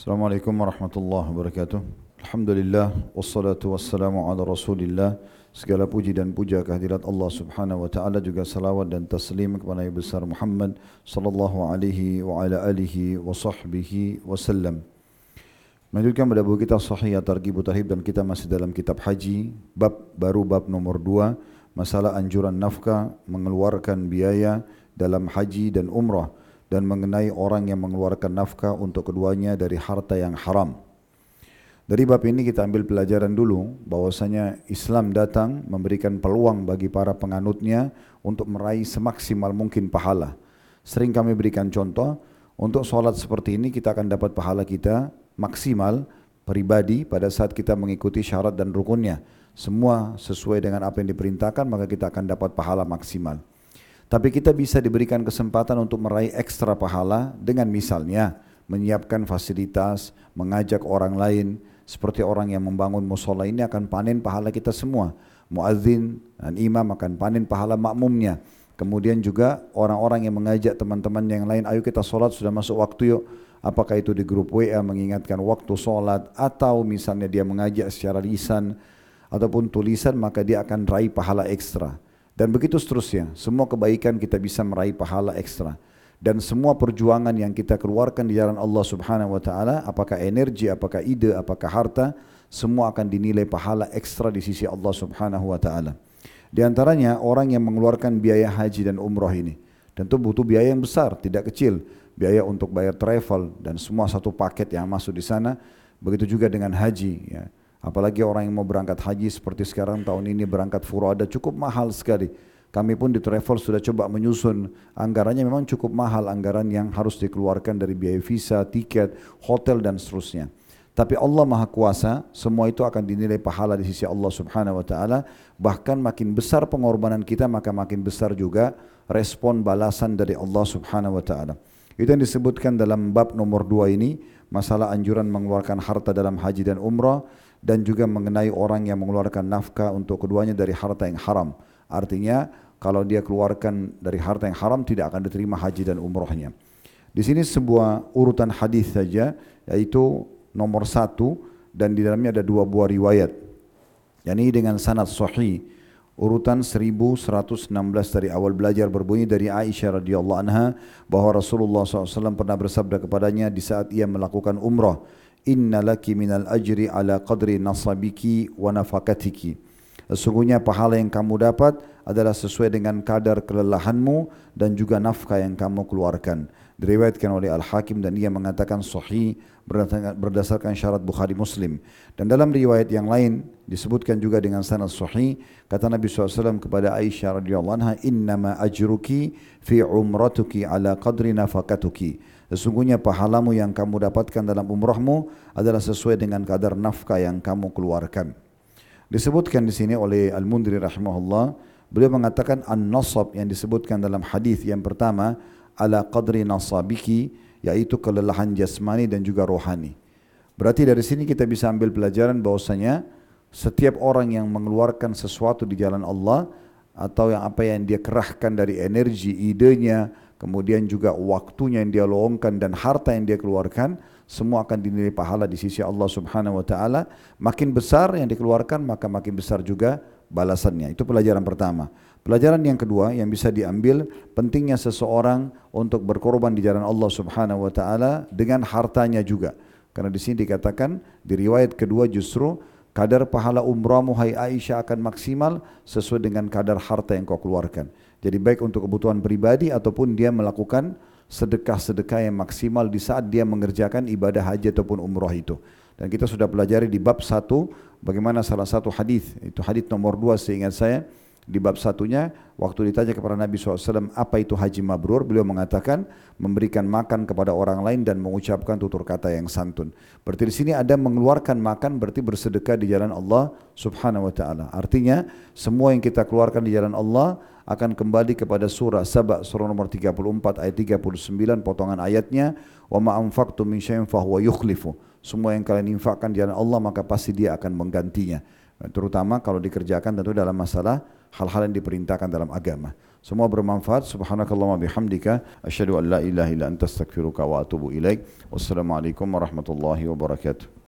Assalamualaikum warahmatullahi wabarakatuh. Alhamdulillah wassalatu wassalamu ala Rasulillah. Segala puji dan puja kehadirat Allah Subhanahu wa taala juga salawat dan taslim kepada Nabi besar Muhammad sallallahu alaihi wa ala alihi wa sahbihi wasallam. Melanjutkan pada buku kita Sahih At-Targhib Tarhib dan kita masih dalam kitab haji, bab baru bab nomor dua, masalah anjuran nafkah mengeluarkan biaya dalam haji dan umrah dan mengenai orang yang mengeluarkan nafkah untuk keduanya dari harta yang haram. Dari bab ini kita ambil pelajaran dulu bahwasanya Islam datang memberikan peluang bagi para penganutnya untuk meraih semaksimal mungkin pahala. Sering kami berikan contoh, untuk solat seperti ini kita akan dapat pahala kita maksimal pribadi pada saat kita mengikuti syarat dan rukunnya. Semua sesuai dengan apa yang diperintahkan maka kita akan dapat pahala maksimal. Tapi kita bisa diberikan kesempatan untuk meraih ekstra pahala dengan misalnya menyiapkan fasilitas, mengajak orang lain, seperti orang yang membangun musola ini akan panen pahala kita semua. Muadzin dan imam akan panen pahala makmumnya. Kemudian juga orang-orang yang mengajak teman-teman yang lain, ayo kita solat sudah masuk waktu yuk. Apakah itu di grup WA mengingatkan waktu solat atau misalnya dia mengajak secara lisan ataupun tulisan maka dia akan raih pahala ekstra. Dan begitu seterusnya, semua kebaikan kita bisa meraih pahala ekstra. Dan semua perjuangan yang kita keluarkan di jalan Allah Subhanahu wa taala apakah energi apakah ide apakah harta semua akan dinilai pahala ekstra di sisi Allah Subhanahu wa taala. Di antaranya orang yang mengeluarkan biaya haji dan umrah ini. Tentu butuh biaya yang besar tidak kecil. Biaya untuk bayar travel dan semua satu paket yang masuk di sana. Begitu juga dengan haji ya apalagi orang yang mau berangkat haji seperti sekarang tahun ini berangkat furada cukup mahal sekali kami pun di travel sudah coba menyusun anggarannya memang cukup mahal anggaran yang harus dikeluarkan dari biaya visa, tiket, hotel dan seterusnya. Tapi Allah Maha Kuasa, semua itu akan dinilai pahala di sisi Allah Subhanahu wa taala. Bahkan makin besar pengorbanan kita, maka makin besar juga respon balasan dari Allah Subhanahu wa taala. Itu yang disebutkan dalam bab nomor dua ini, masalah anjuran mengeluarkan harta dalam haji dan umrah dan juga mengenai orang yang mengeluarkan nafkah untuk keduanya dari harta yang haram. Artinya kalau dia keluarkan dari harta yang haram tidak akan diterima haji dan umrohnya. Di sini sebuah urutan hadis saja yaitu nomor satu dan di dalamnya ada dua buah riwayat. Yang ini dengan sanad sahih urutan 1116 dari awal belajar berbunyi dari Aisyah radhiyallahu anha bahwa Rasulullah SAW pernah bersabda kepadanya di saat ia melakukan umrah Inna laki minal ajri ala qadri nasabiki wa nafakatiki Sesungguhnya pahala yang kamu dapat adalah sesuai dengan kadar kelelahanmu dan juga nafkah yang kamu keluarkan. Diriwayatkan oleh Al-Hakim dan ia mengatakan sahih berdasarkan syarat Bukhari Muslim. Dan dalam riwayat yang lain disebutkan juga dengan sanad sahih kata Nabi SAW kepada Aisyah radhiyallahu anha innama ajruki fi umratuki ala qadri nafakatuki. Sesungguhnya pahalamu yang kamu dapatkan dalam umrahmu adalah sesuai dengan kadar nafkah yang kamu keluarkan. Disebutkan di sini oleh Al-Mundri rahimahullah, beliau mengatakan an-nasab yang disebutkan dalam hadis yang pertama ala qadri nasabiki yaitu kelelahan jasmani dan juga rohani. Berarti dari sini kita bisa ambil pelajaran bahwasanya setiap orang yang mengeluarkan sesuatu di jalan Allah atau yang apa yang dia kerahkan dari energi, idenya, kemudian juga waktunya yang dia luangkan dan harta yang dia keluarkan, semua akan dinilai pahala di sisi Allah Subhanahu wa taala. Makin besar yang dikeluarkan maka makin besar juga balasannya. Itu pelajaran pertama. Pelajaran yang kedua yang bisa diambil pentingnya seseorang untuk berkorban di jalan Allah Subhanahu wa taala dengan hartanya juga. Karena di sini dikatakan di riwayat kedua justru kadar pahala umrahmu hai Aisyah akan maksimal sesuai dengan kadar harta yang kau keluarkan. Jadi baik untuk kebutuhan pribadi ataupun dia melakukan sedekah-sedekah yang maksimal di saat dia mengerjakan ibadah haji ataupun umrah itu. Dan kita sudah pelajari di bab satu bagaimana salah satu hadis itu hadis nomor dua seingat saya di bab satunya waktu ditanya kepada Nabi SAW apa itu haji mabrur? Beliau mengatakan memberikan makan kepada orang lain dan mengucapkan tutur kata yang santun. Berarti di sini ada mengeluarkan makan berarti bersedekah di jalan Allah subhanahu wa ta'ala. Artinya semua yang kita keluarkan di jalan Allah akan kembali kepada surah Saba surah nomor 34 ayat 39 potongan ayatnya wa ma anfaqtum min syai'in fahuwa yukhlifu. Semua yang kalian infakkan di jalan Allah maka pasti dia akan menggantinya terutama kalau dikerjakan tentu dalam masalah hal-hal yang diperintahkan dalam agama. Semua bermanfaat. Subhanakallahumma bihamdika. Asyadu an la ilaha illa anta astaghfiruka wa atubu ilaik. Wassalamualaikum warahmatullahi wabarakatuh.